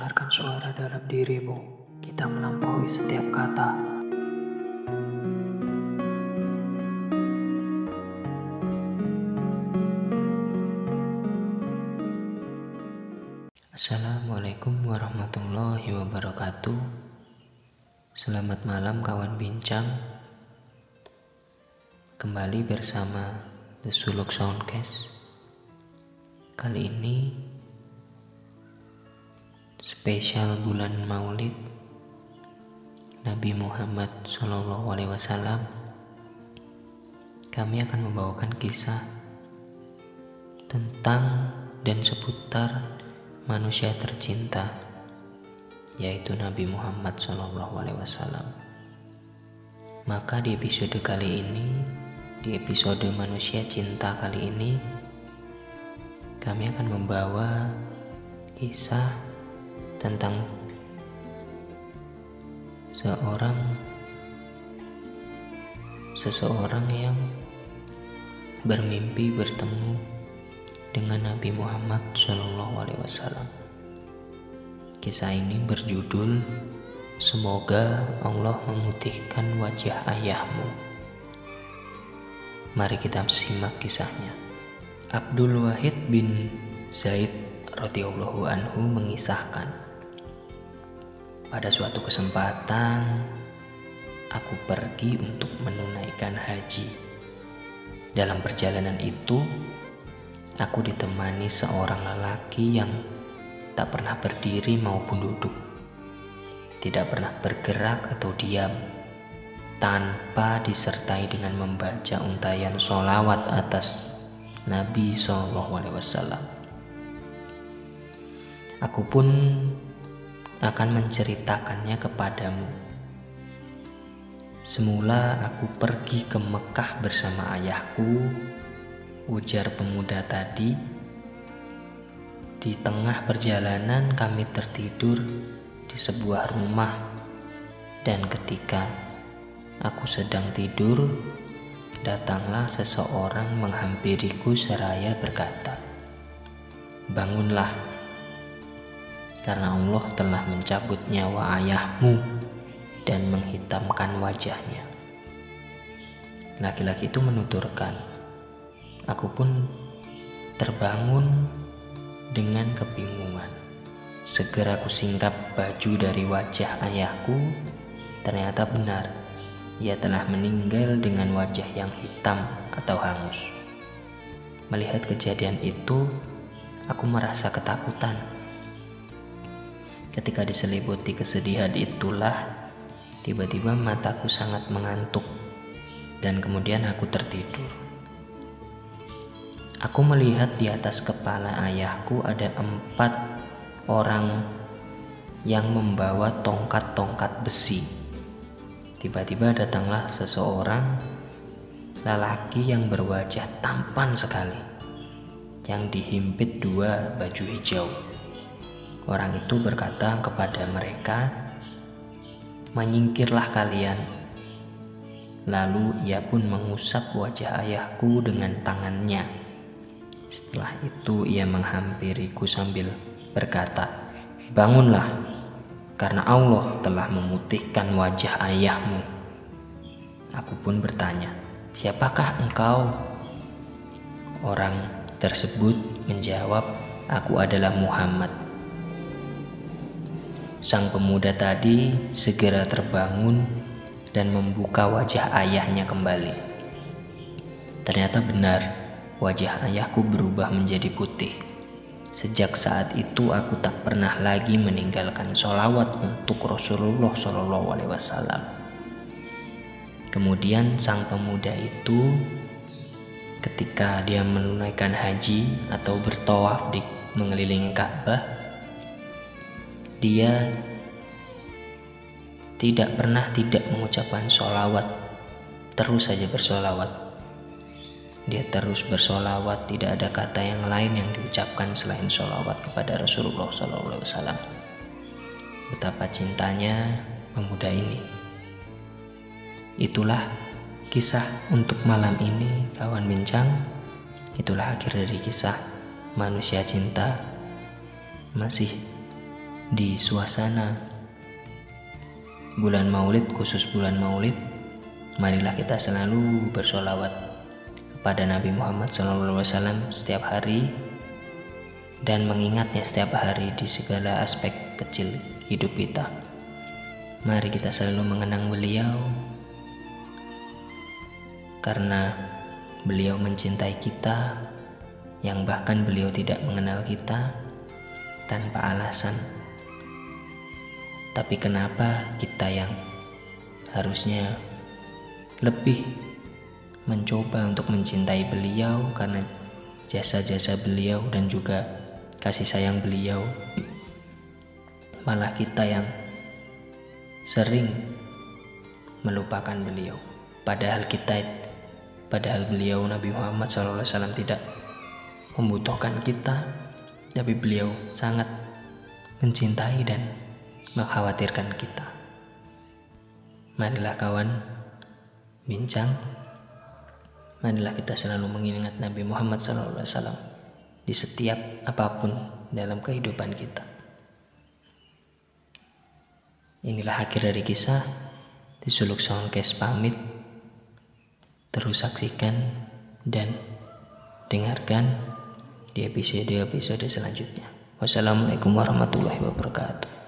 mendengarkan suara dalam dirimu. Kita melampaui setiap kata. Assalamualaikum warahmatullahi wabarakatuh. Selamat malam kawan bincang. Kembali bersama The Suluk Soundcast. Kali ini spesial bulan Maulid Nabi Muhammad Shallallahu Alaihi Wasallam kami akan membawakan kisah tentang dan seputar manusia tercinta yaitu Nabi Muhammad Shallallahu Alaihi Wasallam. Maka di episode kali ini, di episode manusia cinta kali ini, kami akan membawa kisah tentang seorang seseorang yang bermimpi bertemu dengan Nabi Muhammad Shallallahu Alaihi Wasallam. Kisah ini berjudul Semoga Allah memutihkan wajah ayahmu. Mari kita simak kisahnya. Abdul Wahid bin Zaid radhiyallahu anhu mengisahkan pada suatu kesempatan, aku pergi untuk menunaikan haji. Dalam perjalanan itu, aku ditemani seorang lelaki yang tak pernah berdiri maupun duduk, tidak pernah bergerak atau diam, tanpa disertai dengan membaca untayan solawat atas Nabi Shallallahu Alaihi Wasallam. Aku pun akan menceritakannya kepadamu. Semula aku pergi ke Mekah bersama ayahku, ujar pemuda tadi. Di tengah perjalanan kami tertidur di sebuah rumah dan ketika aku sedang tidur, datanglah seseorang menghampiriku seraya berkata, "Bangunlah, karena Allah telah mencabut nyawa ayahmu dan menghitamkan wajahnya. Laki-laki itu menuturkan, aku pun terbangun dengan kebingungan. Segera aku singkap baju dari wajah ayahku, ternyata benar, ia telah meninggal dengan wajah yang hitam atau hangus. Melihat kejadian itu, aku merasa ketakutan Ketika diselimuti kesedihan itulah tiba-tiba mataku sangat mengantuk dan kemudian aku tertidur. Aku melihat di atas kepala ayahku ada empat orang yang membawa tongkat-tongkat besi. Tiba-tiba datanglah seseorang lelaki yang berwajah tampan sekali yang dihimpit dua baju hijau. Orang itu berkata kepada mereka, "Menyingkirlah kalian." Lalu ia pun mengusap wajah ayahku dengan tangannya. Setelah itu ia menghampiriku sambil berkata, "Bangunlah, karena Allah telah memutihkan wajah ayahmu." Aku pun bertanya, "Siapakah engkau?" Orang tersebut menjawab, "Aku adalah Muhammad." Sang pemuda tadi segera terbangun dan membuka wajah ayahnya kembali. Ternyata benar, wajah ayahku berubah menjadi putih. Sejak saat itu aku tak pernah lagi meninggalkan sholawat untuk Rasulullah Shallallahu Alaihi Wasallam. Kemudian sang pemuda itu ketika dia menunaikan haji atau bertawaf di mengelilingi Ka'bah dia tidak pernah tidak mengucapkan sholawat terus saja bersolawat dia terus bersolawat tidak ada kata yang lain yang diucapkan selain sholawat kepada Rasulullah SAW betapa cintanya pemuda ini. Itulah kisah untuk malam ini kawan bincang. Itulah akhir dari kisah manusia cinta. Masih di suasana bulan maulid khusus bulan maulid marilah kita selalu bersolawat kepada Nabi Muhammad SAW setiap hari dan mengingatnya setiap hari di segala aspek kecil hidup kita. Mari kita selalu mengenang beliau karena beliau mencintai kita yang bahkan beliau tidak mengenal kita tanpa alasan. Tapi kenapa kita yang harusnya lebih mencoba untuk mencintai beliau karena jasa-jasa beliau dan juga kasih sayang beliau? Malah kita yang sering melupakan beliau. Padahal kita padahal beliau Nabi Muhammad SAW tidak membutuhkan kita tapi beliau sangat mencintai dan mengkhawatirkan kita. Marilah kawan bincang. Marilah kita selalu mengingat Nabi Muhammad SAW di setiap apa pun dalam kehidupan kita. Inilah akhir dari kisah. Disuluk soundcast pamit. Terus saksikan dan dengarkan di episode-episode selanjutnya. Wassalamualaikum warahmatullahi wabarakatuh.